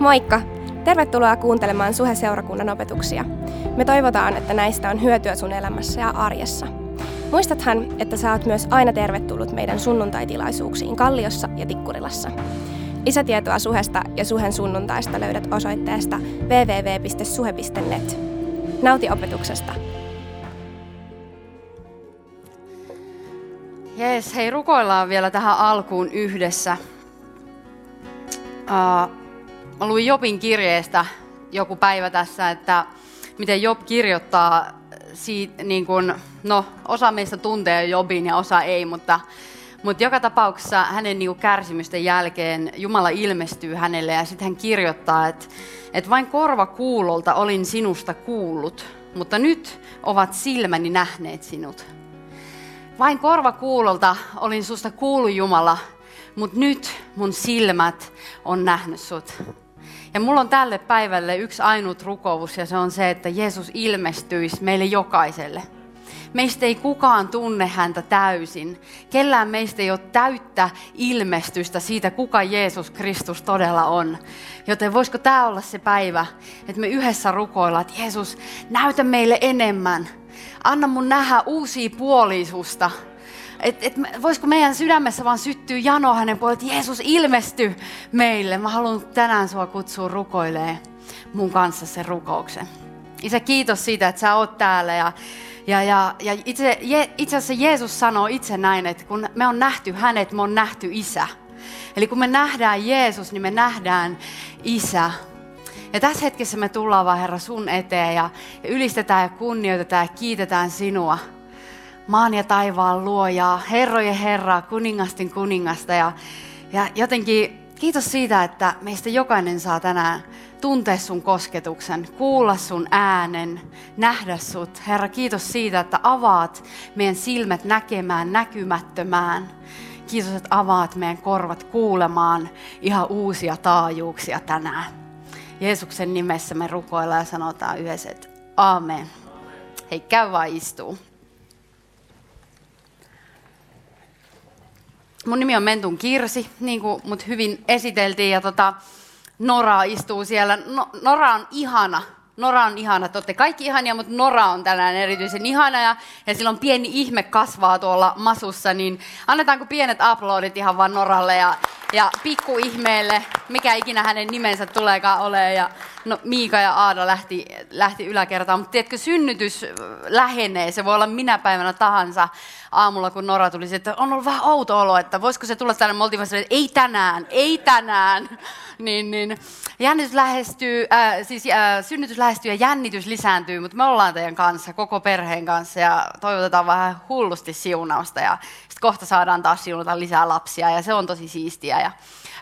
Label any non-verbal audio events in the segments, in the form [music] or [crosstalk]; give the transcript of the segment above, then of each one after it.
Moikka! Tervetuloa kuuntelemaan Suhe-seurakunnan opetuksia. Me toivotaan, että näistä on hyötyä sun elämässä ja arjessa. Muistathan, että sä oot myös aina tervetullut meidän sunnuntaitilaisuuksiin Kalliossa ja Tikkurilassa. Lisätietoa Suhesta ja Suhen sunnuntaista löydät osoitteesta www.suhe.net. Nauti opetuksesta! Jees, hei rukoillaan vielä tähän alkuun yhdessä. Uh, mä luin Jobin kirjeestä joku päivä tässä, että miten Job kirjoittaa siitä, niin kun, no osa meistä tuntee Jobin ja osa ei, mutta, mutta joka tapauksessa hänen niin kärsimysten jälkeen Jumala ilmestyy hänelle ja sitten hän kirjoittaa, että, että vain korva kuulolta olin sinusta kuullut, mutta nyt ovat silmäni nähneet sinut. Vain korva kuulolta olin susta kuullut Jumala, mutta nyt mun silmät on nähnyt sut. Ja mulla on tälle päivälle yksi ainut rukous ja se on se, että Jeesus ilmestyisi meille jokaiselle. Meistä ei kukaan tunne häntä täysin. Kellään meistä ei ole täyttä ilmestystä siitä, kuka Jeesus Kristus todella on. Joten voisiko tämä olla se päivä, että me yhdessä rukoillaan, että Jeesus, näytä meille enemmän. Anna mun nähdä uusia puolisusta et, et, voisiko meidän sydämessä vaan syttyä jano hänen puolelta, että Jeesus ilmesty meille. Mä haluan tänään sua kutsua rukoilee mun kanssa sen rukouksen. Isä, kiitos siitä, että sä oot täällä ja ja, ja, ja itse, je, itse asiassa Jeesus sanoo itse näin, että kun me on nähty hänet, me on nähty isä. Eli kun me nähdään Jeesus, niin me nähdään isä. Ja tässä hetkessä me tullaan vaan Herra sun eteen ja, ja ylistetään ja kunnioitetaan ja kiitetään sinua maan ja taivaan luojaa, herrojen herraa, kuningastin kuningasta. Ja, ja jotenkin kiitos siitä, että meistä jokainen saa tänään tuntea sun kosketuksen, kuulla sun äänen, nähdä sut. Herra, kiitos siitä, että avaat meidän silmät näkemään näkymättömään. Kiitos, että avaat meidän korvat kuulemaan ihan uusia taajuuksia tänään. Jeesuksen nimessä me rukoillaan ja sanotaan yhdessä, että Aamen. Hei, käy vaan istuu. Mun nimi on Mentun Kirsi, niin kuin mut hyvin esiteltiin. Ja tota, Nora istuu siellä. No, Nora on ihana. Nora on ihana. Te olette kaikki ihania, mutta Nora on tänään erityisen ihana. Ja, ja sillä on pieni ihme kasvaa tuolla masussa. Niin annetaanko pienet aplodit ihan vaan Noralle ja, ja ihmeelle, mikä ikinä hänen nimensä tuleekaan ole. Ja no, Miika ja Aada lähti, lähti yläkertaan. Mutta tiedätkö, synnytys lähenee. Se voi olla minä päivänä tahansa aamulla, kun Nora tuli, että on ollut vähän outo olo, että voisiko se tulla tänne. Me että ei tänään, ei tänään. [laughs] niin, niin. Jännitys lähestyy, äh, siis äh, synnytys lähestyy ja jännitys lisääntyy, mutta me ollaan teidän kanssa, koko perheen kanssa ja toivotetaan vähän hullusti siunausta ja kohta saadaan taas siunata lisää lapsia ja se on tosi siistiä. Ja,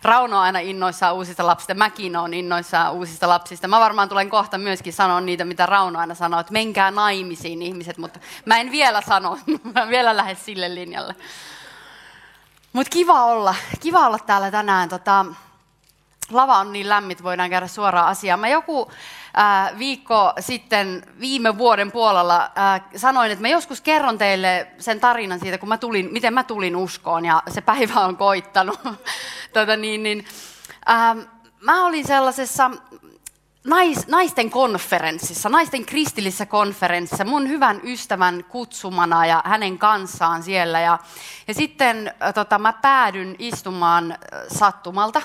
Rauno on aina innoissaan uusista lapsista, mäkin olen innoissaan uusista lapsista. Mä varmaan tulen kohta myöskin sanoa niitä, mitä Rauno aina sanoo, että menkää naimisiin ihmiset, mutta mä en vielä sano, [laughs] mä en vielä lähde sille linjalle. Mutta kiva olla, kiva olla täällä tänään. Tota, lava on niin lämmin, voidaan käydä suoraan asiaan. Mä joku viikko sitten viime vuoden puolella sanoin, että mä joskus kerron teille sen tarinan siitä, kun mä tulin, miten mä tulin uskoon ja se päivä on koittanut. [laughs] tota, niin, niin, mä olin sellaisessa nais, naisten konferenssissa, naisten kristillisessä konferenssissa, mun hyvän ystävän kutsumana ja hänen kanssaan siellä. Ja, ja sitten tota, mä päädyn istumaan sattumalta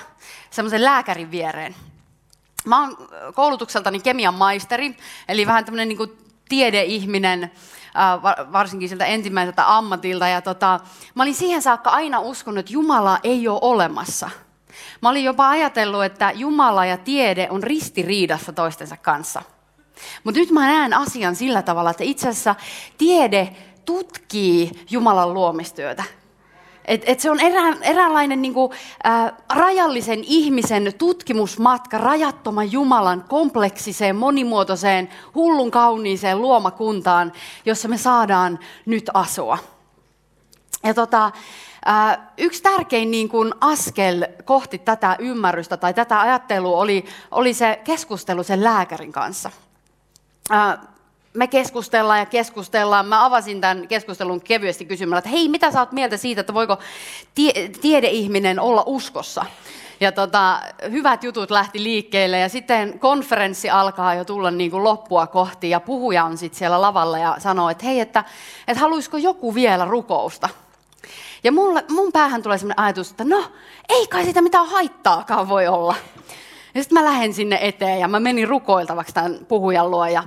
semmoisen lääkärin viereen. Mä oon koulutukseltani kemian maisteri, eli vähän tämmöinen niin tiedeihminen, varsinkin siltä ensimmäiseltä ammatilta. Ja tota, mä olin siihen saakka aina uskonut, että Jumala ei ole olemassa. Mä olin jopa ajatellut, että Jumala ja tiede on ristiriidassa toistensa kanssa. Mutta nyt mä näen asian sillä tavalla, että itse asiassa tiede tutkii Jumalan luomistyötä. Et, et se on erään, eräänlainen niin kuin, äh, rajallisen ihmisen tutkimusmatka rajattoman Jumalan kompleksiseen, monimuotoiseen, hullun kauniiseen luomakuntaan, jossa me saadaan nyt asua. Ja tota, äh, yksi tärkein niin kuin, askel kohti tätä ymmärrystä tai tätä ajattelua oli, oli se keskustelu sen lääkärin kanssa. Äh, me keskustellaan ja keskustellaan. Mä avasin tämän keskustelun kevyesti kysymällä, että hei, mitä sä oot mieltä siitä, että voiko tie- tiedeihminen olla uskossa? Ja tota, hyvät jutut lähti liikkeelle ja sitten konferenssi alkaa jo tulla niin kuin loppua kohti ja puhuja on sitten siellä lavalla ja sanoo, että hei, että, että haluaisiko joku vielä rukousta? Ja mulle, mun päähän tulee sellainen ajatus, että no, ei kai sitä mitään haittaakaan voi olla. Ja sitten mä lähden sinne eteen ja mä menin rukoiltavaksi tämän puhujan luo ja,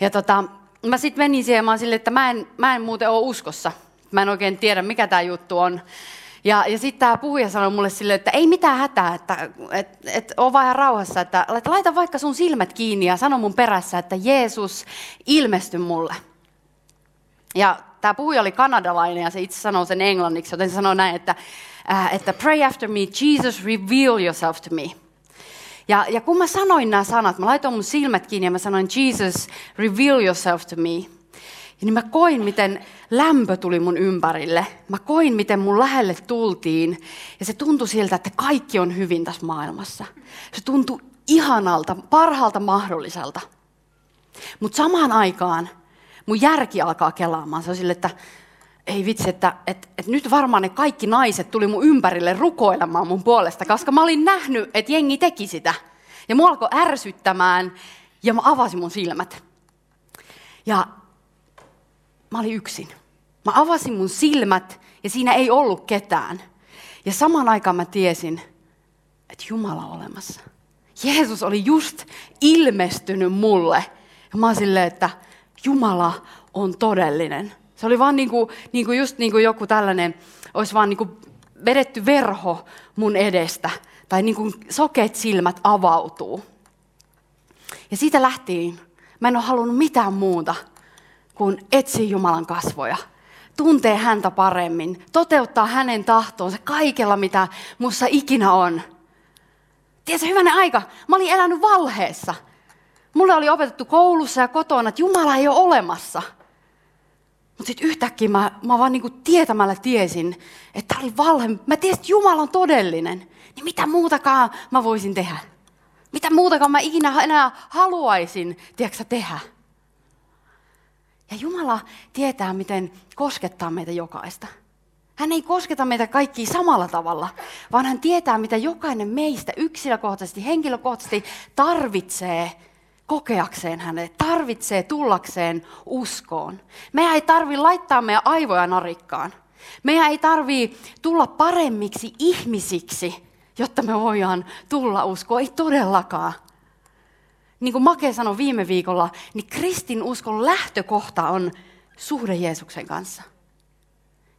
ja tota, mä sitten menin siihen mä silleen, että mä en, mä en muuten ole uskossa. Mä en oikein tiedä, mikä tämä juttu on. Ja, ja sitten tämä puhuja sanoi mulle sille, että ei mitään hätää, että et, et ole vaan rauhassa, että laita vaikka sun silmät kiinni ja sano mun perässä, että Jeesus ilmesty mulle. Ja tämä puhuja oli kanadalainen ja se itse sanoo sen englanniksi, joten se sanoo näin, että, äh, että pray after me, Jesus reveal yourself to me. Ja, ja kun mä sanoin nämä sanat, mä laitoin mun silmät kiinni ja mä sanoin, Jesus, reveal yourself to me. Ja niin mä koin, miten lämpö tuli mun ympärille. Mä koin, miten mun lähelle tultiin. Ja se tuntui siltä, että kaikki on hyvin tässä maailmassa. Se tuntui ihanalta, parhaalta mahdolliselta. Mutta samaan aikaan mun järki alkaa kelaamaan. Se on sille, että ei vitsi, että, että, että nyt varmaan ne kaikki naiset tuli mun ympärille rukoilemaan mun puolesta, koska mä olin nähnyt, että jengi teki sitä. Ja mua alkoi ärsyttämään ja mä avasin mun silmät. Ja mä olin yksin. Mä avasin mun silmät ja siinä ei ollut ketään. Ja samaan aikaan mä tiesin, että Jumala on olemassa. Jeesus oli just ilmestynyt mulle. Ja mä olin silleen, että Jumala on todellinen. Se oli vaan niin kuin, niin kuin just niin kuin joku tällainen, olisi vaan niin kuin vedetty verho mun edestä. Tai niin kuin sokeet silmät avautuu. Ja siitä lähtien mä en ole halunnut mitään muuta kuin etsiä Jumalan kasvoja. Tuntee häntä paremmin. Toteuttaa hänen tahtoonsa kaikella, mitä mussa ikinä on. Tiedätkö, hyvänen aika, mä olin elänyt valheessa. Mulle oli opetettu koulussa ja kotona, että Jumala ei ole olemassa – mutta sitten yhtäkkiä mä, mä vaan niinku tietämällä tiesin, että tämä oli valhe. Mä tiesin, että Jumala on todellinen. Niin mitä muutakaan mä voisin tehdä? Mitä muutakaan mä ikinä enää haluaisin, tiedätkö, tehdä? Ja Jumala tietää, miten koskettaa meitä jokaista. Hän ei kosketa meitä kaikki samalla tavalla, vaan hän tietää, mitä jokainen meistä yksilökohtaisesti, henkilökohtaisesti tarvitsee kokeakseen hänet, tarvitsee tullakseen uskoon. Meidän ei tarvi laittaa meidän aivoja narikkaan. Meidän ei tarvi tulla paremmiksi ihmisiksi, jotta me voidaan tulla uskoon. Ei todellakaan. Niin kuin Make sanoi viime viikolla, niin kristin uskon lähtökohta on suhde Jeesuksen kanssa.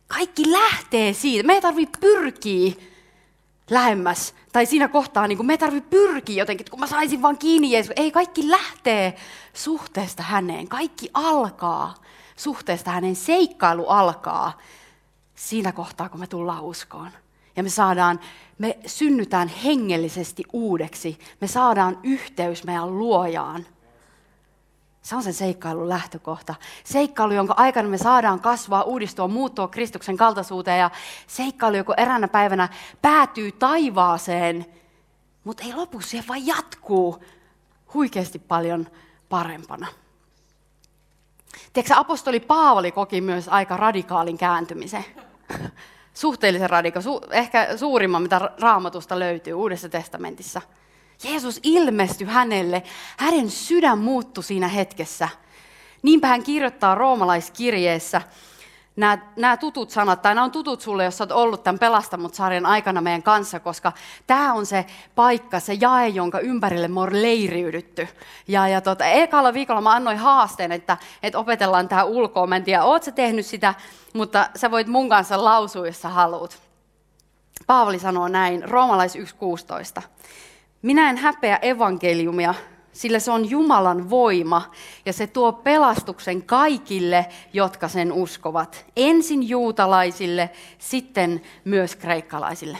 Kaikki lähtee siitä. Me ei tarvitse pyrkiä lähemmäs. Tai siinä kohtaa niin me tarvitsemme pyrkiä jotenkin, kun mä saisin vaan kiinni Jeesus. Ei, kaikki lähtee suhteesta häneen. Kaikki alkaa suhteesta hänen. Seikkailu alkaa siinä kohtaa, kun me tullaan uskoon. Ja me saadaan, me synnytään hengellisesti uudeksi. Me saadaan yhteys meidän luojaan. Se on sen seikkailun lähtökohta. Seikkailu, jonka aikana me saadaan kasvaa, uudistua, muuttua Kristuksen kaltaisuuteen. Ja seikkailu, joka eräänä päivänä päätyy taivaaseen, mutta ei lopu, siihen vaan jatkuu huikeasti paljon parempana. Tiedätkö, apostoli Paavali koki myös aika radikaalin kääntymisen. [laughs] Suhteellisen radika, su, ehkä suurimman, mitä raamatusta löytyy Uudessa testamentissa – Jeesus ilmestyi hänelle, hänen sydän muuttui siinä hetkessä. Niinpä hän kirjoittaa roomalaiskirjeessä nämä, nämä tutut sanat, tai nämä on tutut sulle, jos olet ollut tämän Pelastamut-sarjan aikana meidän kanssa, koska tämä on se paikka, se jae, jonka ympärille me on leiriydytty. Ja, ja tota, ekalla viikolla mä annoin haasteen, että, että opetellaan tämä ulkoa. Mä en tiedä, oot sä tehnyt sitä, mutta sä voit mun kanssa lausua, jos sä haluat. Paavali sanoo näin, roomalais 1.16. Minä en häpeä evankeliumia, sillä se on Jumalan voima ja se tuo pelastuksen kaikille, jotka sen uskovat. Ensin juutalaisille, sitten myös kreikkalaisille.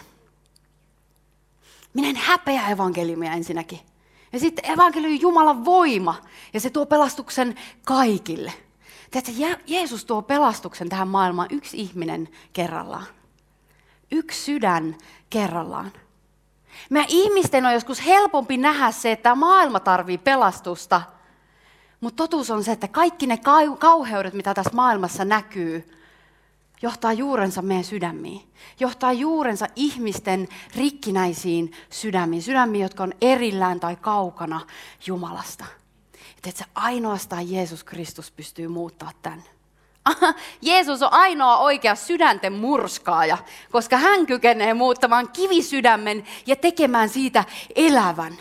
Minä en häpeä evankeliumia ensinnäkin. Ja sitten evankeliumi Jumalan voima ja se tuo pelastuksen kaikille. Tiedätkö, Jeesus tuo pelastuksen tähän maailmaan yksi ihminen kerrallaan. Yksi sydän kerrallaan. Meidän ihmisten on joskus helpompi nähdä se, että maailma tarvii pelastusta, Mutta totuus on se, että kaikki ne kauheudet, mitä tässä maailmassa näkyy, johtaa juurensa meidän sydämiin. Johtaa juurensa ihmisten rikkinäisiin sydämiin. Sydämiin, jotka on erillään tai kaukana Jumalasta. Että ainoastaan Jeesus Kristus pystyy muuttaa tämän. [laughs] Jeesus on ainoa oikea sydänten murskaaja, koska hän kykenee muuttamaan kivisydämen ja tekemään siitä elävän.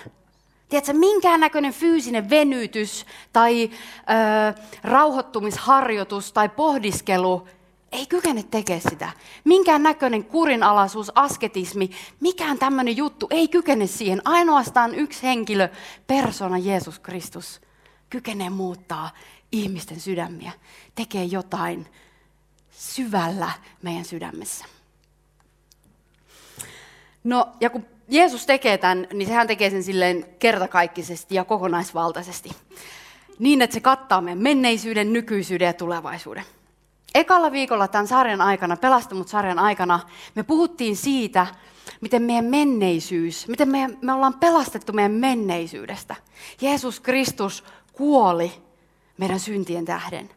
Tiedätkö, minkäännäköinen fyysinen venytys tai ö, rauhoittumisharjoitus tai pohdiskelu ei kykene tekemään sitä. Minkään näköinen kurinalaisuus, asketismi, mikään tämmöinen juttu ei kykene siihen. Ainoastaan yksi henkilö, persona Jeesus Kristus, kykenee muuttaa ihmisten sydämiä, tekee jotain syvällä meidän sydämessä. No, ja kun Jeesus tekee tämän, niin sehän tekee sen silleen kertakaikkisesti ja kokonaisvaltaisesti. Niin, että se kattaa meidän menneisyyden, nykyisyyden ja tulevaisuuden. Ekalla viikolla tämän sarjan aikana, Pelastumut-sarjan aikana, me puhuttiin siitä, miten meidän menneisyys, miten me, me ollaan pelastettu meidän menneisyydestä. Jeesus Kristus kuoli meidän syntien tähden.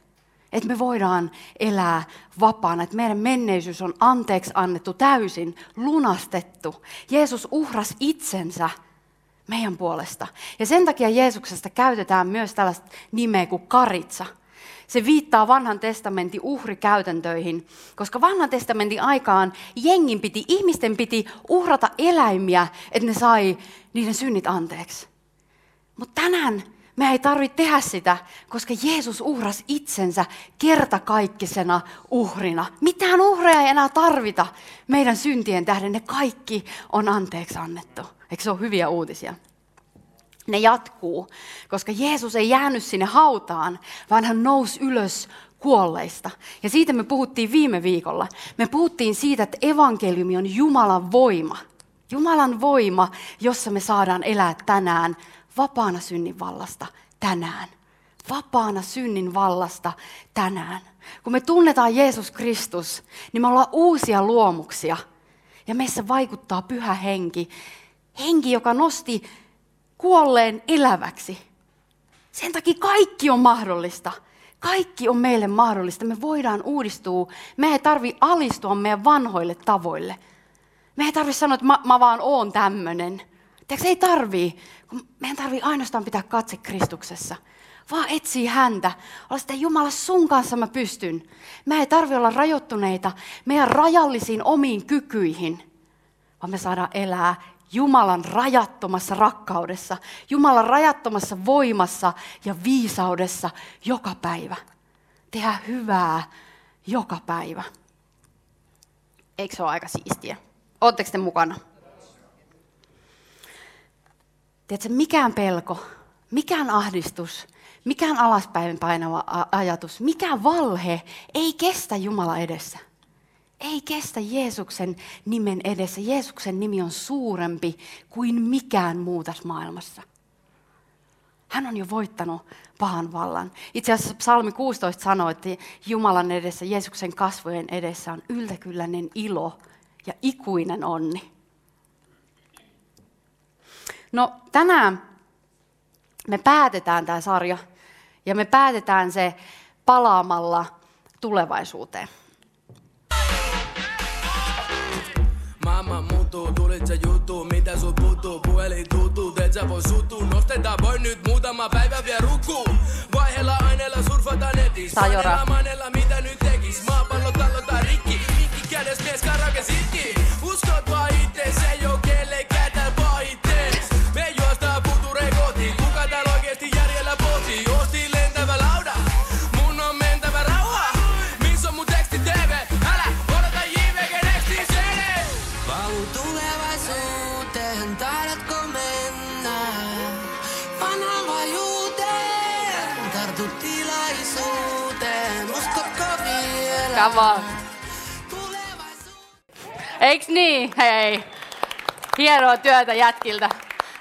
Että me voidaan elää vapaana, että meidän menneisyys on anteeksi annettu täysin, lunastettu. Jeesus uhras itsensä meidän puolesta. Ja sen takia Jeesuksesta käytetään myös tällaista nimeä kuin karitsa – se viittaa vanhan testamentin uhrikäytäntöihin, koska vanhan testamentin aikaan jengin piti, ihmisten piti uhrata eläimiä, että ne sai niiden synnit anteeksi. Mutta tänään me ei tarvitse tehdä sitä, koska Jeesus uhras itsensä kertakaikkisena uhrina. Mitään uhreja ei enää tarvita meidän syntien tähden. Ne kaikki on anteeksi annettu. Eikö se ole hyviä uutisia? ne jatkuu, koska Jeesus ei jäänyt sinne hautaan, vaan hän nousi ylös kuolleista. Ja siitä me puhuttiin viime viikolla. Me puhuttiin siitä, että evankeliumi on Jumalan voima. Jumalan voima, jossa me saadaan elää tänään vapaana synnin vallasta tänään. Vapaana synnin vallasta tänään. Kun me tunnetaan Jeesus Kristus, niin me ollaan uusia luomuksia. Ja meissä vaikuttaa pyhä henki. Henki, joka nosti kuolleen eläväksi. Sen takia kaikki on mahdollista. Kaikki on meille mahdollista. Me voidaan uudistua. Me ei tarvi alistua meidän vanhoille tavoille. Me ei tarvi sanoa, että mä, mä vaan oon tämmöinen. Tiedätkö, ei tarvii. Meidän tarvii ainoastaan pitää katse Kristuksessa. Vaan etsii häntä. Olla sitä Jumala, sun kanssa mä pystyn. Me ei tarvi olla rajoittuneita meidän rajallisiin omiin kykyihin, vaan me saadaan elää Jumalan rajattomassa rakkaudessa, Jumalan rajattomassa voimassa ja viisaudessa joka päivä. Tehdä hyvää joka päivä. Eikö se ole aika siistiä? Oletteko te mukana? Tiedätkö, mikään pelko, mikään ahdistus, mikään alaspäin painava ajatus, mikään valhe ei kestä Jumala edessä ei kestä Jeesuksen nimen edessä. Jeesuksen nimi on suurempi kuin mikään muu tässä maailmassa. Hän on jo voittanut pahan vallan. Itse asiassa psalmi 16 sanoo, että Jumalan edessä, Jeesuksen kasvojen edessä on yltäkylläinen ilo ja ikuinen onni. No tänään me päätetään tämä sarja ja me päätetään se palaamalla tulevaisuuteen. Maailma muuttuu, tulit se juttu, mitä sun puuttuu Puhelin tuttu, et sä voi suuttuu Nostetaan voi nyt muutama päivä vielä rukku. Vaiheella aineella surfata netissä Sajora. manella mitä nyt tekis? Maapallo tallotaan rikki Mikki kädes mies karake On. Eiks niin? Hei. Hienoa työtä jätkiltä.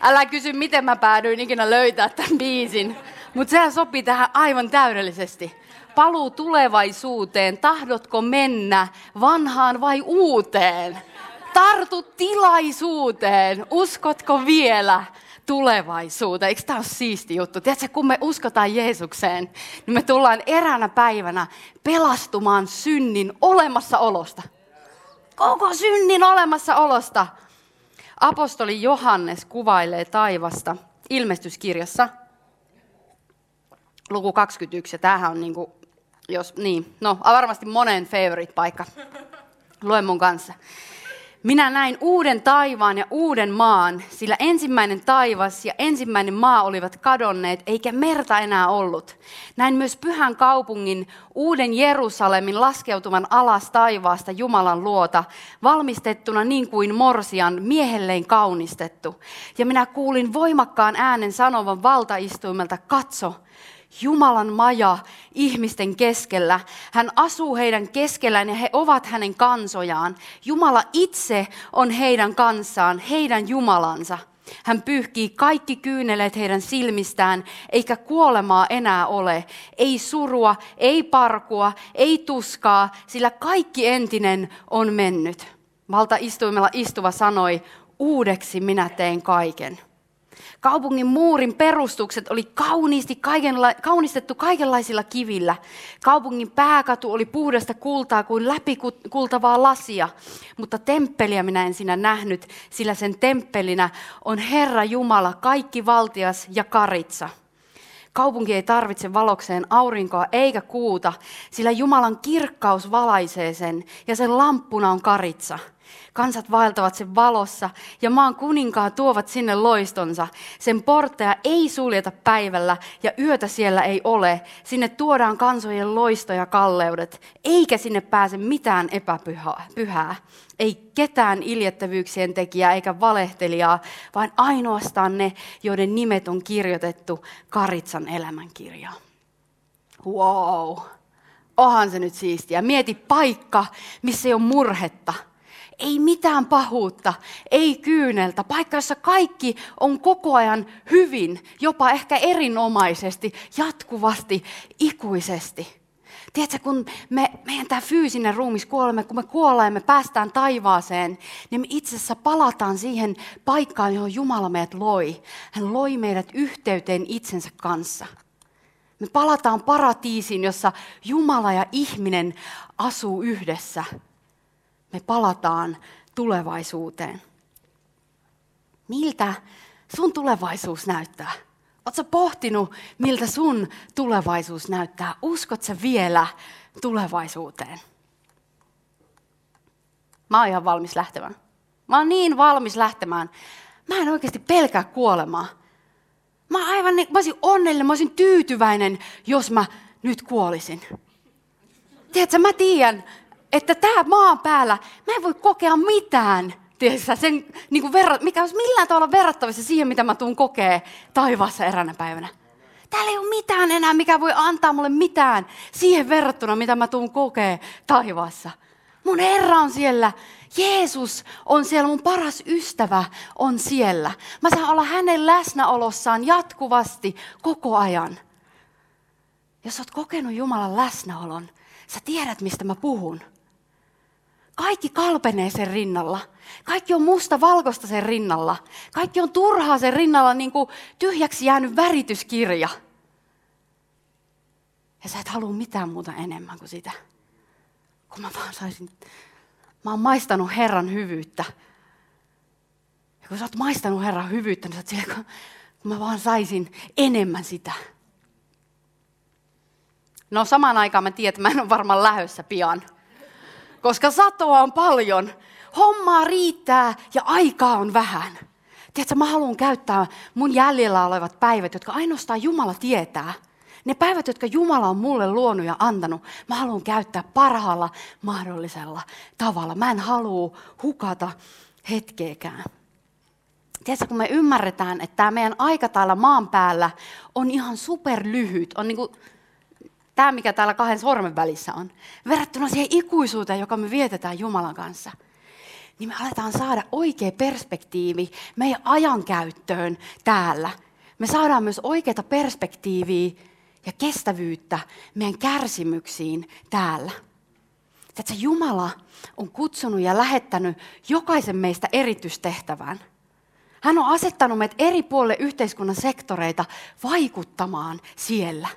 Älä kysy, miten mä päädyin ikinä löytää tämän biisin. Mutta sehän sopii tähän aivan täydellisesti. Paluu tulevaisuuteen. Tahdotko mennä vanhaan vai uuteen? Tartu tilaisuuteen. Uskotko vielä tulevaisuuteen. Eikö tämä ole siisti juttu? Tiedätkö, kun me uskotaan Jeesukseen, niin me tullaan eräänä päivänä pelastumaan synnin olemassaolosta. Koko synnin olemassaolosta. Apostoli Johannes kuvailee taivasta ilmestyskirjassa, luku 21, ja tämähän on niin kuin, jos, niin, no varmasti monen favorite paikka. Lue mun kanssa. Minä näin uuden taivaan ja uuden maan, sillä ensimmäinen taivas ja ensimmäinen maa olivat kadonneet, eikä merta enää ollut. Näin myös pyhän kaupungin, uuden Jerusalemin laskeutuvan alas taivaasta Jumalan luota, valmistettuna niin kuin morsian, miehelleen kaunistettu. Ja minä kuulin voimakkaan äänen sanovan valtaistuimelta, katso, Jumalan maja ihmisten keskellä. Hän asuu heidän keskellään ja he ovat hänen kansojaan. Jumala itse on heidän kansaan, heidän Jumalansa. Hän pyyhkii kaikki kyyneleet heidän silmistään, eikä kuolemaa enää ole. Ei surua, ei parkua, ei tuskaa, sillä kaikki entinen on mennyt. Valtaistuimella istuva sanoi, uudeksi minä teen kaiken. Kaupungin muurin perustukset oli kauniisti kaikenla- kaunistettu kaikenlaisilla kivillä. Kaupungin pääkatu oli puhdasta kultaa kuin läpikultavaa lasia, mutta temppeliä minä en siinä nähnyt, sillä sen temppelinä on Herra Jumala, kaikki valtias ja karitsa. Kaupunki ei tarvitse valokseen aurinkoa eikä kuuta, sillä Jumalan kirkkaus valaisee sen ja sen lamppuna on karitsa. Kansat vaeltavat sen valossa ja maan kuninkaa tuovat sinne loistonsa. Sen portteja ei suljeta päivällä ja yötä siellä ei ole. Sinne tuodaan kansojen loisto ja kalleudet, eikä sinne pääse mitään epäpyhää. Ei ketään iljettävyyksien tekijää eikä valehtelijaa, vaan ainoastaan ne, joiden nimet on kirjoitettu Karitsan elämänkirjaan. Wow! Ohan se nyt siistiä. Mieti paikka, missä ei ole murhetta – ei mitään pahuutta, ei kyyneltä. Paikka, jossa kaikki on koko ajan hyvin, jopa ehkä erinomaisesti, jatkuvasti, ikuisesti. Tiedätkö, kun me, meidän tämä fyysinen ruumis kuolemme, kun me kuollaan ja me päästään taivaaseen, niin me itse asiassa palataan siihen paikkaan, johon Jumala meidät loi. Hän loi meidät yhteyteen itsensä kanssa. Me palataan paratiisiin, jossa Jumala ja ihminen asuu yhdessä – me palataan tulevaisuuteen. Miltä sun tulevaisuus näyttää? Oletko pohtinut, miltä sun tulevaisuus näyttää? Uskot sä vielä tulevaisuuteen? Mä oon ihan valmis lähtemään. Mä oon niin valmis lähtemään. Mä en oikeasti pelkää kuolemaa. Mä, aivan, mä olisin onnellinen, mä olisin tyytyväinen, jos mä nyt kuolisin. Tiedätkö, mä tiedän, että tämä maan päällä, mä en voi kokea mitään, tiedätkö, sen, niin kuin verra, mikä olisi millään tavalla verrattavissa siihen, mitä mä tuun kokee taivaassa eräänä päivänä. Täällä ei ole mitään enää, mikä voi antaa mulle mitään siihen verrattuna, mitä mä tuun kokee taivaassa. Mun Herra on siellä. Jeesus on siellä, mun paras ystävä on siellä. Mä saan olla hänen läsnäolossaan jatkuvasti, koko ajan. Jos oot kokenut Jumalan läsnäolon, sä tiedät, mistä mä puhun. Kaikki kalpenee sen rinnalla. Kaikki on musta valkoista sen rinnalla. Kaikki on turhaa sen rinnalla niin kuin tyhjäksi jäänyt värityskirja. Ja sä et halua mitään muuta enemmän kuin sitä. Kun mä vaan saisin, mä oon maistanut Herran hyvyyttä. Ja kun sä oot maistanut Herran hyvyyttä, niin sä oot siellä, kun mä vaan saisin enemmän sitä. No samaan aikaan mä tiedän, että mä en ole varmaan lähössä pian koska satoa on paljon. Hommaa riittää ja aikaa on vähän. Tiedätkö, mä haluan käyttää mun jäljellä olevat päivät, jotka ainoastaan Jumala tietää. Ne päivät, jotka Jumala on mulle luonut ja antanut, mä haluan käyttää parhaalla mahdollisella tavalla. Mä en halua hukata hetkeäkään. Tiedätkö, kun me ymmärretään, että tämä meidän aika täällä maan päällä on ihan superlyhyt, on niin kuin tämä, mikä täällä kahden sormen välissä on, verrattuna siihen ikuisuuteen, joka me vietetään Jumalan kanssa, niin me aletaan saada oikea perspektiivi meidän ajankäyttöön täällä. Me saadaan myös oikeita perspektiiviä ja kestävyyttä meidän kärsimyksiin täällä. Että Jumala on kutsunut ja lähettänyt jokaisen meistä erityistehtävään. Hän on asettanut meidät eri puolille yhteiskunnan sektoreita vaikuttamaan siellä.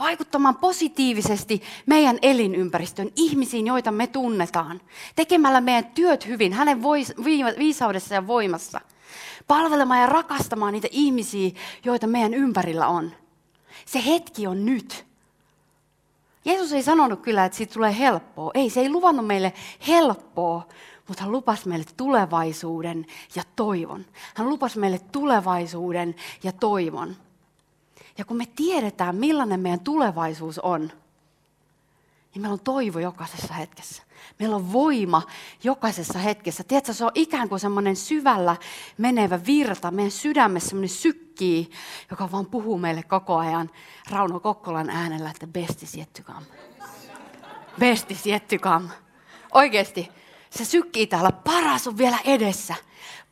Vaikuttamaan positiivisesti meidän elinympäristön, ihmisiin, joita me tunnetaan. Tekemällä meidän työt hyvin, hänen viisaudessa ja voimassa. Palvelemaan ja rakastamaan niitä ihmisiä, joita meidän ympärillä on. Se hetki on nyt. Jeesus ei sanonut kyllä, että siitä tulee helppoa. Ei, se ei luvannut meille helppoa, mutta hän lupasi meille tulevaisuuden ja toivon. Hän lupasi meille tulevaisuuden ja toivon. Ja kun me tiedetään, millainen meidän tulevaisuus on, niin meillä on toivo jokaisessa hetkessä. Meillä on voima jokaisessa hetkessä. Tiedätkö, se on ikään kuin semmoinen syvällä menevä virta. Meidän sydämessä semmoinen sykkii, joka vaan puhuu meille koko ajan Rauno Kokkolan äänellä, että best is yet to come. Best is yet to come. Oikeasti, se sykkii täällä. Paras on vielä edessä.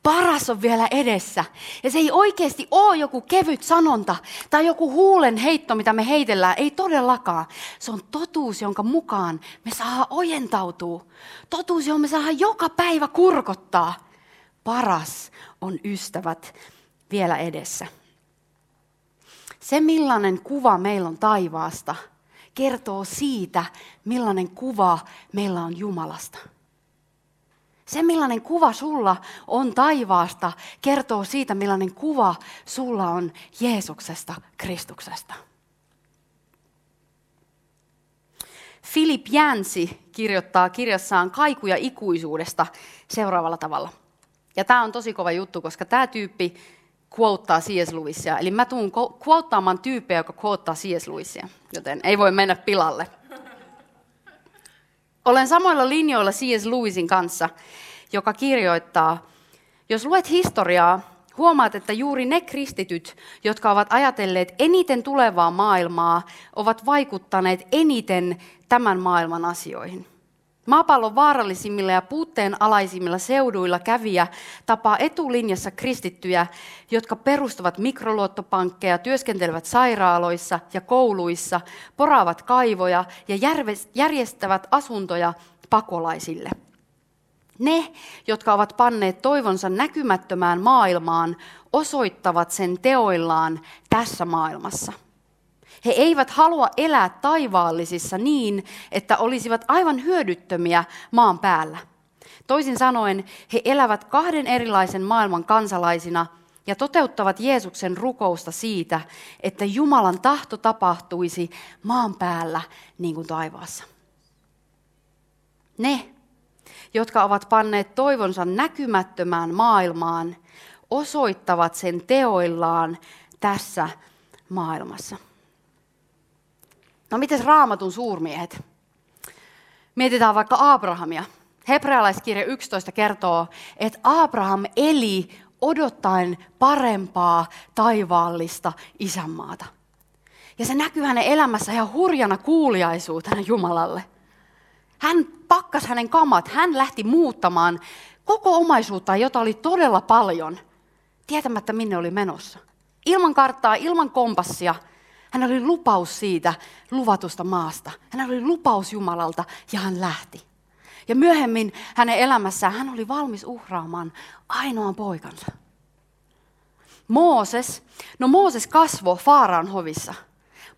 Paras on vielä edessä. Ja se ei oikeasti ole joku kevyt sanonta tai joku huulen heitto, mitä me heitellään. Ei todellakaan. Se on totuus, jonka mukaan me saa ojentautua. Totuus, johon me saadaan joka päivä kurkottaa. Paras on ystävät vielä edessä. Se, millainen kuva meillä on taivaasta, kertoo siitä, millainen kuva meillä on Jumalasta. Se, millainen kuva sulla on taivaasta, kertoo siitä, millainen kuva sulla on Jeesuksesta, Kristuksesta. Philip Jänsi kirjoittaa kirjassaan Kaikuja ikuisuudesta seuraavalla tavalla. Ja tämä on tosi kova juttu, koska tämä tyyppi quoteaa C.S. Lewisia. Eli mä tuun quoteaamaan tyyppejä, joka quoteaa C.S. Lewisia, joten ei voi mennä pilalle. Olen samoilla linjoilla C.S. Lewisin kanssa, joka kirjoittaa, jos luet historiaa, huomaat, että juuri ne kristityt, jotka ovat ajatelleet eniten tulevaa maailmaa, ovat vaikuttaneet eniten tämän maailman asioihin. Maapallon vaarallisimmilla ja puutteen alaisimmilla seuduilla kävijä tapaa etulinjassa kristittyjä, jotka perustavat mikroluottopankkeja, työskentelevät sairaaloissa ja kouluissa, poraavat kaivoja ja järjestävät asuntoja pakolaisille. Ne, jotka ovat panneet toivonsa näkymättömään maailmaan, osoittavat sen teoillaan tässä maailmassa – he eivät halua elää taivaallisissa niin, että olisivat aivan hyödyttömiä maan päällä. Toisin sanoen, he elävät kahden erilaisen maailman kansalaisina ja toteuttavat Jeesuksen rukousta siitä, että Jumalan tahto tapahtuisi maan päällä niin kuin taivaassa. Ne, jotka ovat panneet toivonsa näkymättömään maailmaan, osoittavat sen teoillaan tässä maailmassa. No miten raamatun suurmiehet? Mietitään vaikka Abrahamia. Hebrealaiskirja 11 kertoo, että Abraham eli odottaen parempaa taivaallista isänmaata. Ja se näkyy hänen elämässä ihan hurjana kuuliaisuutena Jumalalle. Hän pakkas hänen kamat, hän lähti muuttamaan koko omaisuutta, jota oli todella paljon, tietämättä minne oli menossa. Ilman karttaa, ilman kompassia – hän oli lupaus siitä luvatusta maasta. Hän oli lupaus Jumalalta ja hän lähti. Ja myöhemmin hänen elämässään hän oli valmis uhraamaan ainoan poikansa. Mooses, no Mooses kasvoi Faaraan hovissa.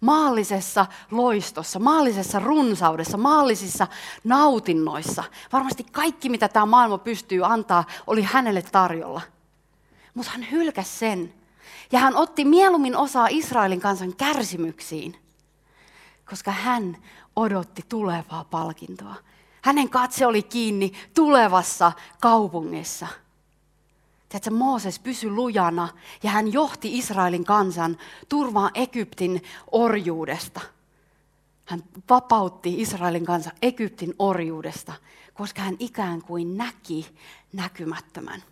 Maallisessa loistossa, maallisessa runsaudessa, maallisissa nautinnoissa. Varmasti kaikki, mitä tämä maailma pystyy antaa, oli hänelle tarjolla. Mutta hän hylkäsi sen ja hän otti mieluummin osaa Israelin kansan kärsimyksiin, koska hän odotti tulevaa palkintoa. Hänen katse oli kiinni tulevassa kaupungissa. Tiedätkö, Mooses pysyi lujana ja hän johti Israelin kansan turvaan Egyptin orjuudesta. Hän vapautti Israelin kansan Egyptin orjuudesta, koska hän ikään kuin näki näkymättömän.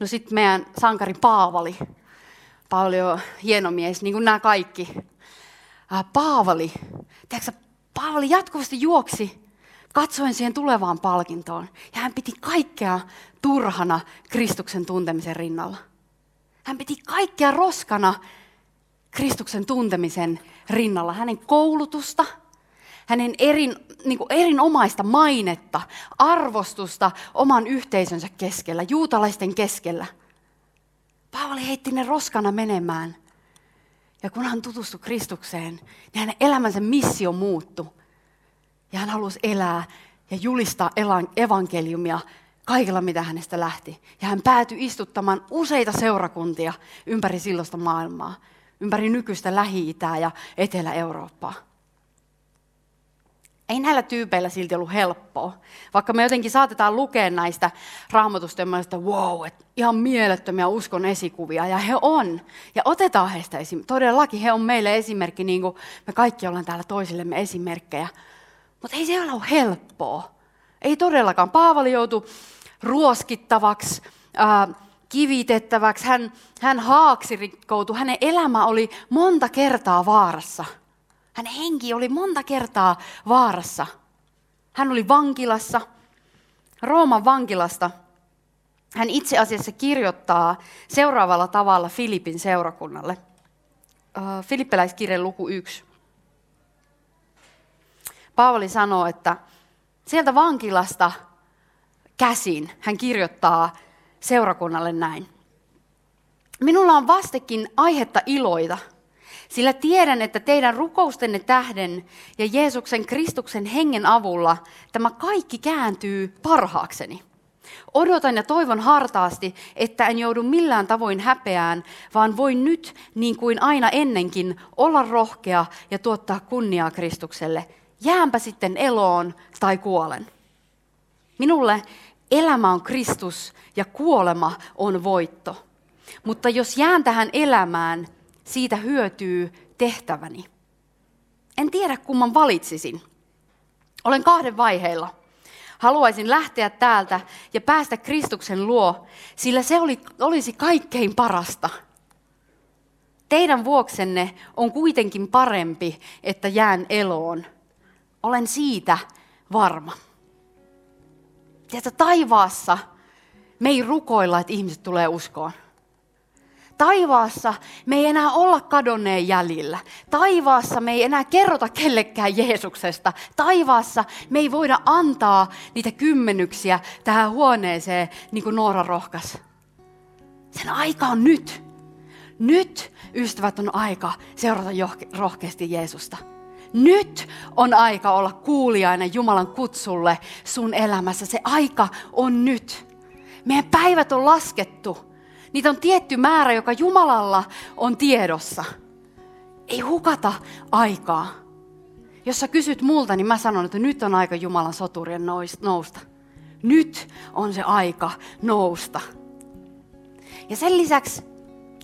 No sitten meidän sankari Paavali. Paavali on hieno mies, niin kuin nämä kaikki. Paavali, tiedätkö, Paavali jatkuvasti juoksi katsoen siihen tulevaan palkintoon. Ja hän piti kaikkea turhana Kristuksen tuntemisen rinnalla. Hän piti kaikkea roskana Kristuksen tuntemisen rinnalla. Hänen koulutusta, hänen erin, niin kuin erinomaista mainetta, arvostusta oman yhteisönsä keskellä, juutalaisten keskellä. Paavali heitti ne roskana menemään. Ja kun hän tutustui Kristukseen, niin hänen elämänsä missio muuttui. Ja hän halusi elää ja julistaa evankeliumia kaikilla, mitä hänestä lähti. Ja hän päätyi istuttamaan useita seurakuntia ympäri silloista maailmaa, ympäri nykyistä Lähi-Itää ja Etelä-Eurooppaa. Ei näillä tyypeillä silti ollut helppoa, vaikka me jotenkin saatetaan lukea näistä raamatusta että wow, että ihan mielettömiä uskon esikuvia, ja he on. Ja otetaan heistä esim. Todellakin he on meille esimerkki, niin kuin me kaikki ollaan täällä toisillemme esimerkkejä. Mutta ei se ole ollut helppoa. Ei todellakaan. Paavali joutui ruoskittavaksi, äh, kivitettäväksi, hän, hän haaksirikkoutui, hänen elämä oli monta kertaa vaarassa. Hänen henki oli monta kertaa vaarassa. Hän oli vankilassa, Rooman vankilasta. Hän itse asiassa kirjoittaa seuraavalla tavalla Filipin seurakunnalle. Filippiläiskirjan luku 1. Paavali sanoo, että sieltä vankilasta käsin hän kirjoittaa seurakunnalle näin. Minulla on vastekin aihetta iloita, sillä tiedän, että teidän rukoustenne tähden ja Jeesuksen Kristuksen hengen avulla tämä kaikki kääntyy parhaakseni. Odotan ja toivon hartaasti, että en joudu millään tavoin häpeään, vaan voin nyt, niin kuin aina ennenkin, olla rohkea ja tuottaa kunniaa Kristukselle. Jäänpä sitten eloon tai kuolen. Minulle elämä on Kristus ja kuolema on voitto. Mutta jos jään tähän elämään, siitä hyötyy tehtäväni. En tiedä, kumman valitsisin. Olen kahden vaiheilla. Haluaisin lähteä täältä ja päästä Kristuksen luo, sillä se oli, olisi kaikkein parasta. Teidän vuoksenne on kuitenkin parempi, että jään eloon. Olen siitä varma. Tiedätkö, taivaassa me ei rukoilla, että ihmiset tulee uskoon. Taivaassa me ei enää olla kadonneen jäljillä. Taivaassa me ei enää kerrota kellekään Jeesuksesta. Taivaassa me ei voida antaa niitä kymmenyksiä tähän huoneeseen, niin kuin Noora rohkas. Sen aika on nyt. Nyt, ystävät, on aika seurata rohkeasti Jeesusta. Nyt on aika olla kuulijainen Jumalan kutsulle sun elämässä. Se aika on nyt. Meidän päivät on laskettu. Niitä on tietty määrä, joka Jumalalla on tiedossa. Ei hukata aikaa. Jos sä kysyt multa, niin mä sanon, että nyt on aika Jumalan soturien nousta. Nyt on se aika nousta. Ja sen lisäksi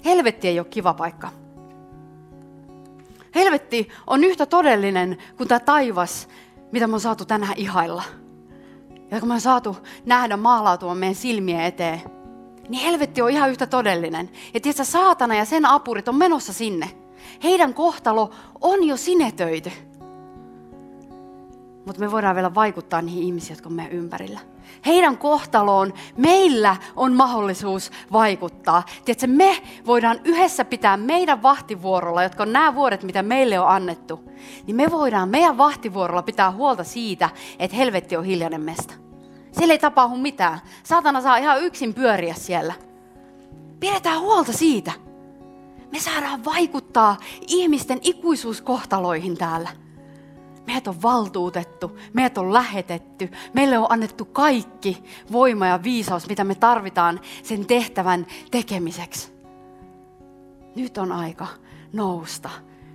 helvetti ei ole kiva paikka. Helvetti on yhtä todellinen kuin tämä taivas, mitä me on saatu tänään ihailla. Ja kun me on saatu nähdä maalautua meidän silmien eteen, niin helvetti on ihan yhtä todellinen. Ja tiedätkö, saatana ja sen apurit on menossa sinne. Heidän kohtalo on jo sinetöity. Mutta me voidaan vielä vaikuttaa niihin ihmisiin, jotka on meidän ympärillä heidän kohtaloon meillä on mahdollisuus vaikuttaa. Tiedätkö, me voidaan yhdessä pitää meidän vahtivuorolla, jotka on nämä vuodet, mitä meille on annettu, niin me voidaan meidän vahtivuorolla pitää huolta siitä, että helvetti on hiljainen mesta. Siellä ei tapahdu mitään. Saatana saa ihan yksin pyöriä siellä. Pidetään huolta siitä. Me saadaan vaikuttaa ihmisten ikuisuuskohtaloihin täällä. Meidät on valtuutettu, meidät on lähetetty, meille on annettu kaikki voima ja viisaus, mitä me tarvitaan sen tehtävän tekemiseksi. Nyt on aika nousta.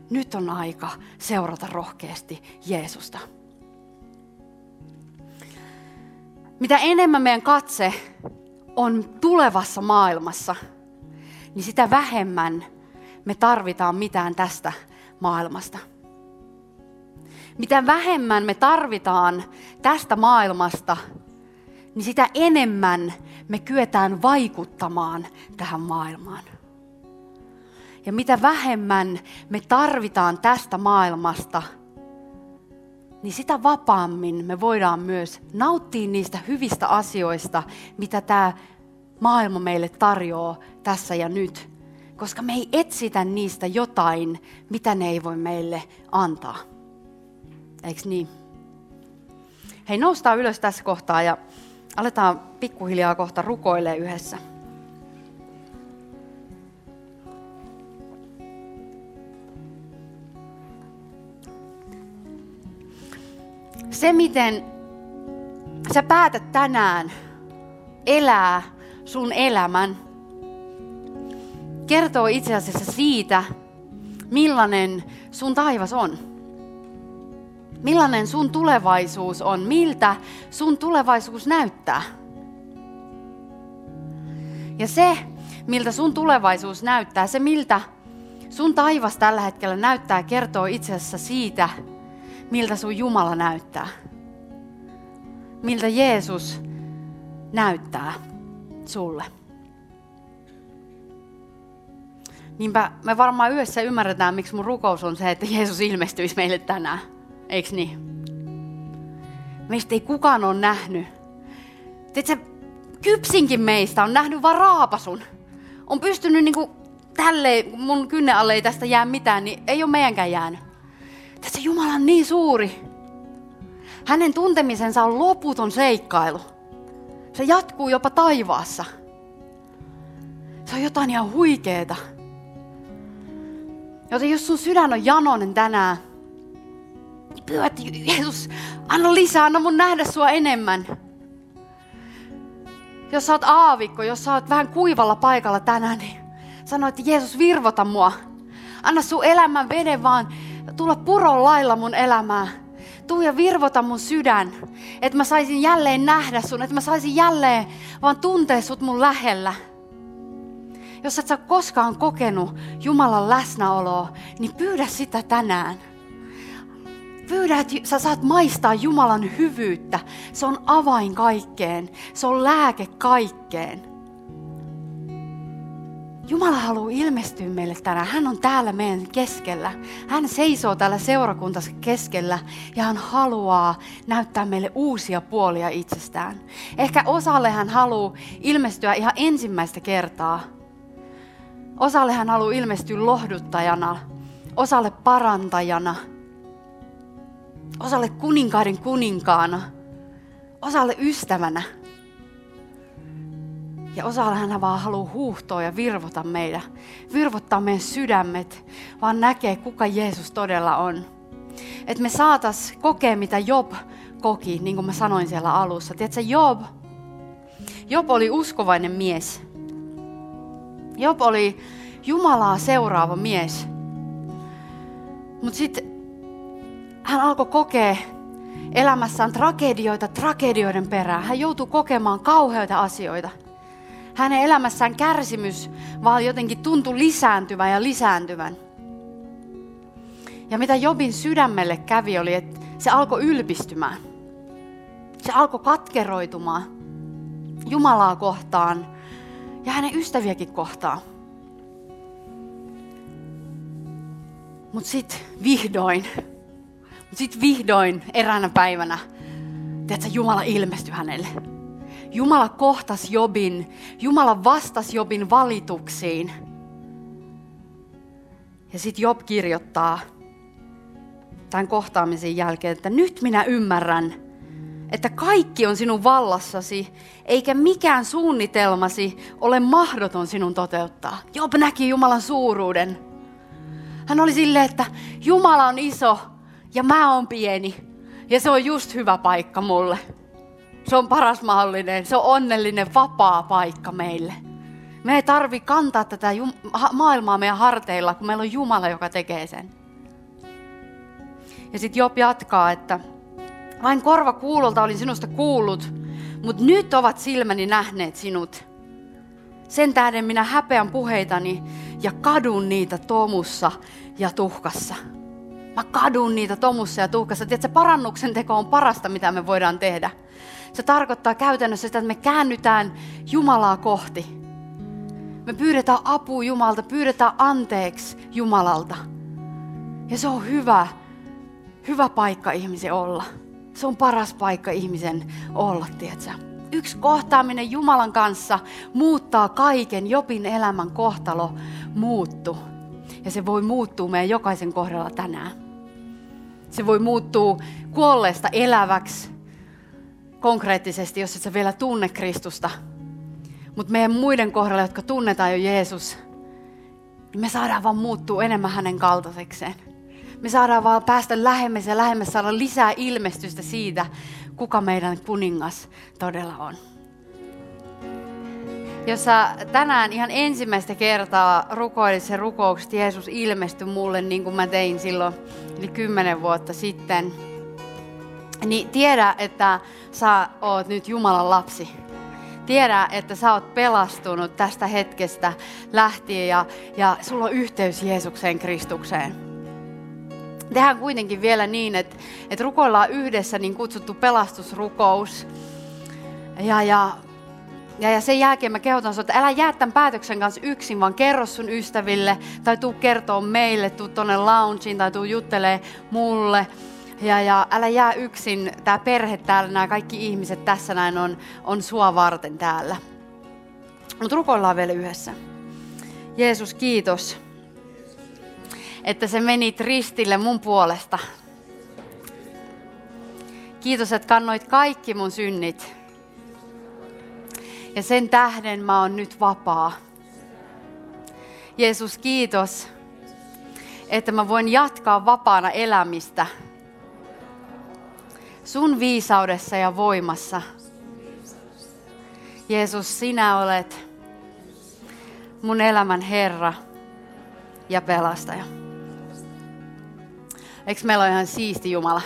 Nyt on aika seurata rohkeasti Jeesusta. Mitä enemmän meidän katse on tulevassa maailmassa, niin sitä vähemmän me tarvitaan mitään tästä maailmasta mitä vähemmän me tarvitaan tästä maailmasta, niin sitä enemmän me kyetään vaikuttamaan tähän maailmaan. Ja mitä vähemmän me tarvitaan tästä maailmasta, niin sitä vapaammin me voidaan myös nauttia niistä hyvistä asioista, mitä tämä maailma meille tarjoaa tässä ja nyt. Koska me ei etsitä niistä jotain, mitä ne ei voi meille antaa. Eiks niin? Hei, noustaan ylös tässä kohtaa ja aletaan pikkuhiljaa kohta rukoilee yhdessä. Se, miten sä päätät tänään elää sun elämän, kertoo itse asiassa siitä, millainen sun taivas on. Millainen sun tulevaisuus on, miltä sun tulevaisuus näyttää. Ja se, miltä sun tulevaisuus näyttää, se miltä sun taivas tällä hetkellä näyttää, kertoo itse asiassa siitä, miltä sun Jumala näyttää. Miltä Jeesus näyttää sulle. Niinpä me varmaan yhdessä ymmärretään, miksi mun rukous on se, että Jeesus ilmestyisi meille tänään. Eiks niin? Meistä ei kukaan ole nähnyt. Tiedätkö, kypsinkin meistä on nähnyt vaan raapasun. On pystynyt niinku tälleen, mun kynne alle ei tästä jää mitään, niin ei ole meidänkään jäänyt. Tiedätkö, Jumala on niin suuri. Hänen tuntemisensa on loputon seikkailu. Se jatkuu jopa taivaassa. Se on jotain ihan huikeeta. Joten jos sun sydän on janoinen tänään, niin pyydät, Jeesus, anna lisää, anna mun nähdä sua enemmän. Jos sä oot aavikko, jos sä oot vähän kuivalla paikalla tänään, niin sano, että Jeesus virvota mua. Anna sun elämän veden vaan tulla puron lailla mun elämää. Tuu ja virvota mun sydän, että mä saisin jälleen nähdä sun, että mä saisin jälleen vaan tuntea sut mun lähellä. Jos et sä koskaan kokenut Jumalan läsnäoloa, niin pyydä sitä tänään. Pyydä, että sä saat maistaa Jumalan hyvyyttä. Se on avain kaikkeen. Se on lääke kaikkeen. Jumala haluaa ilmestyä meille tänään. Hän on täällä meidän keskellä. Hän seisoo täällä seurakuntansa keskellä ja hän haluaa näyttää meille uusia puolia itsestään. Ehkä osalle hän haluaa ilmestyä ihan ensimmäistä kertaa. Osalle hän haluaa ilmestyä lohduttajana, osalle parantajana, osalle kuninkaiden kuninkaana, osalle ystävänä. Ja osalla hän vaan haluaa huuhtoa ja virvota meidän, virvottaa meidän sydämet, vaan näkee, kuka Jeesus todella on. Että me saatas kokea, mitä Job koki, niin kuin mä sanoin siellä alussa. Tiedätkö, Job, Job oli uskovainen mies. Job oli Jumalaa seuraava mies. Mutta sitten hän alkoi kokea elämässään tragedioita tragedioiden perään. Hän joutui kokemaan kauheita asioita. Hänen elämässään kärsimys vaan jotenkin tuntui lisääntyvän ja lisääntyvän. Ja mitä Jobin sydämelle kävi oli, että se alkoi ylpistymään. Se alkoi katkeroitumaan Jumalaa kohtaan ja hänen ystäviäkin kohtaan. Mutta sitten vihdoin, mut sit vihdoin eräänä päivänä, tiedätkö, Jumala ilmestyi hänelle. Jumala kohtasi Jobin, Jumala vastasi Jobin valituksiin. Ja sitten Job kirjoittaa tämän kohtaamisen jälkeen, että nyt minä ymmärrän, että kaikki on sinun vallassasi, eikä mikään suunnitelmasi ole mahdoton sinun toteuttaa. Job näki Jumalan suuruuden. Hän oli silleen, että Jumala on iso ja mä oon pieni. Ja se on just hyvä paikka mulle. Se on paras mahdollinen, se on onnellinen, vapaa paikka meille. Me ei tarvi kantaa tätä maailmaa meidän harteilla, kun meillä on Jumala, joka tekee sen. Ja sitten Job jatkaa, että vain korva kuulolta olin sinusta kuullut, mutta nyt ovat silmäni nähneet sinut. Sen tähden minä häpeän puheitani ja kadun niitä tomussa ja tuhkassa. Mä kadun niitä tomussa ja tuhkassa. Tiedätkö, parannuksen teko on parasta, mitä me voidaan tehdä. Se tarkoittaa käytännössä sitä, että me käännytään Jumalaa kohti. Me pyydetään apua Jumalta, pyydetään anteeksi Jumalalta. Ja se on hyvä, hyvä paikka ihmisen olla. Se on paras paikka ihmisen olla, tiedätkö? Yksi kohtaaminen Jumalan kanssa muuttaa kaiken. Jopin elämän kohtalo muuttuu. Ja se voi muuttua meidän jokaisen kohdalla tänään. Se voi muuttua kuolleesta eläväksi konkreettisesti, jos et sä vielä tunne Kristusta. Mutta meidän muiden kohdalla, jotka tunnetaan jo Jeesus, niin me saadaan vaan muuttua enemmän hänen kaltaisekseen. Me saadaan vaan päästä lähemmäs ja lähemmäs saada lisää ilmestystä siitä, kuka meidän kuningas todella on. Jos sä tänään ihan ensimmäistä kertaa rukoilit sen rukoukset, Jeesus ilmestyi mulle niin kuin mä tein silloin yli kymmenen vuotta sitten, niin tiedä, että sä oot nyt Jumalan lapsi. Tiedä, että sä oot pelastunut tästä hetkestä lähtien ja, ja sulla on yhteys Jeesukseen Kristukseen. Tehdään kuitenkin vielä niin, että, että rukoillaan yhdessä niin kutsuttu pelastusrukous. Ja, ja ja, ja sen jälkeen mä kehotan sinua, että älä jää tämän päätöksen kanssa yksin, vaan kerro sun ystäville, tai tuu kertoa meille, tuu tonne loungeen, tai tuu juttelee mulle. Ja, ja älä jää yksin, tämä perhe täällä, nämä kaikki ihmiset tässä näin on, on sua varten täällä. Mutta rukoillaan vielä yhdessä. Jeesus, kiitos, että se menit ristille mun puolesta. Kiitos, että kannoit kaikki mun synnit ja sen tähden mä oon nyt vapaa. Jeesus, kiitos, että mä voin jatkaa vapaana elämistä sun viisaudessa ja voimassa. Jeesus, sinä olet mun elämän Herra ja pelastaja. Eikö meillä ole ihan siisti Jumala?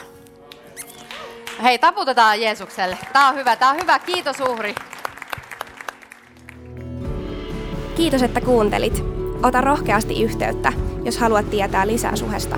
Hei, taputetaan Jeesukselle. Tää on hyvä, tää on hyvä. Kiitos uhri. Kiitos, että kuuntelit. Ota rohkeasti yhteyttä, jos haluat tietää lisää suhesta.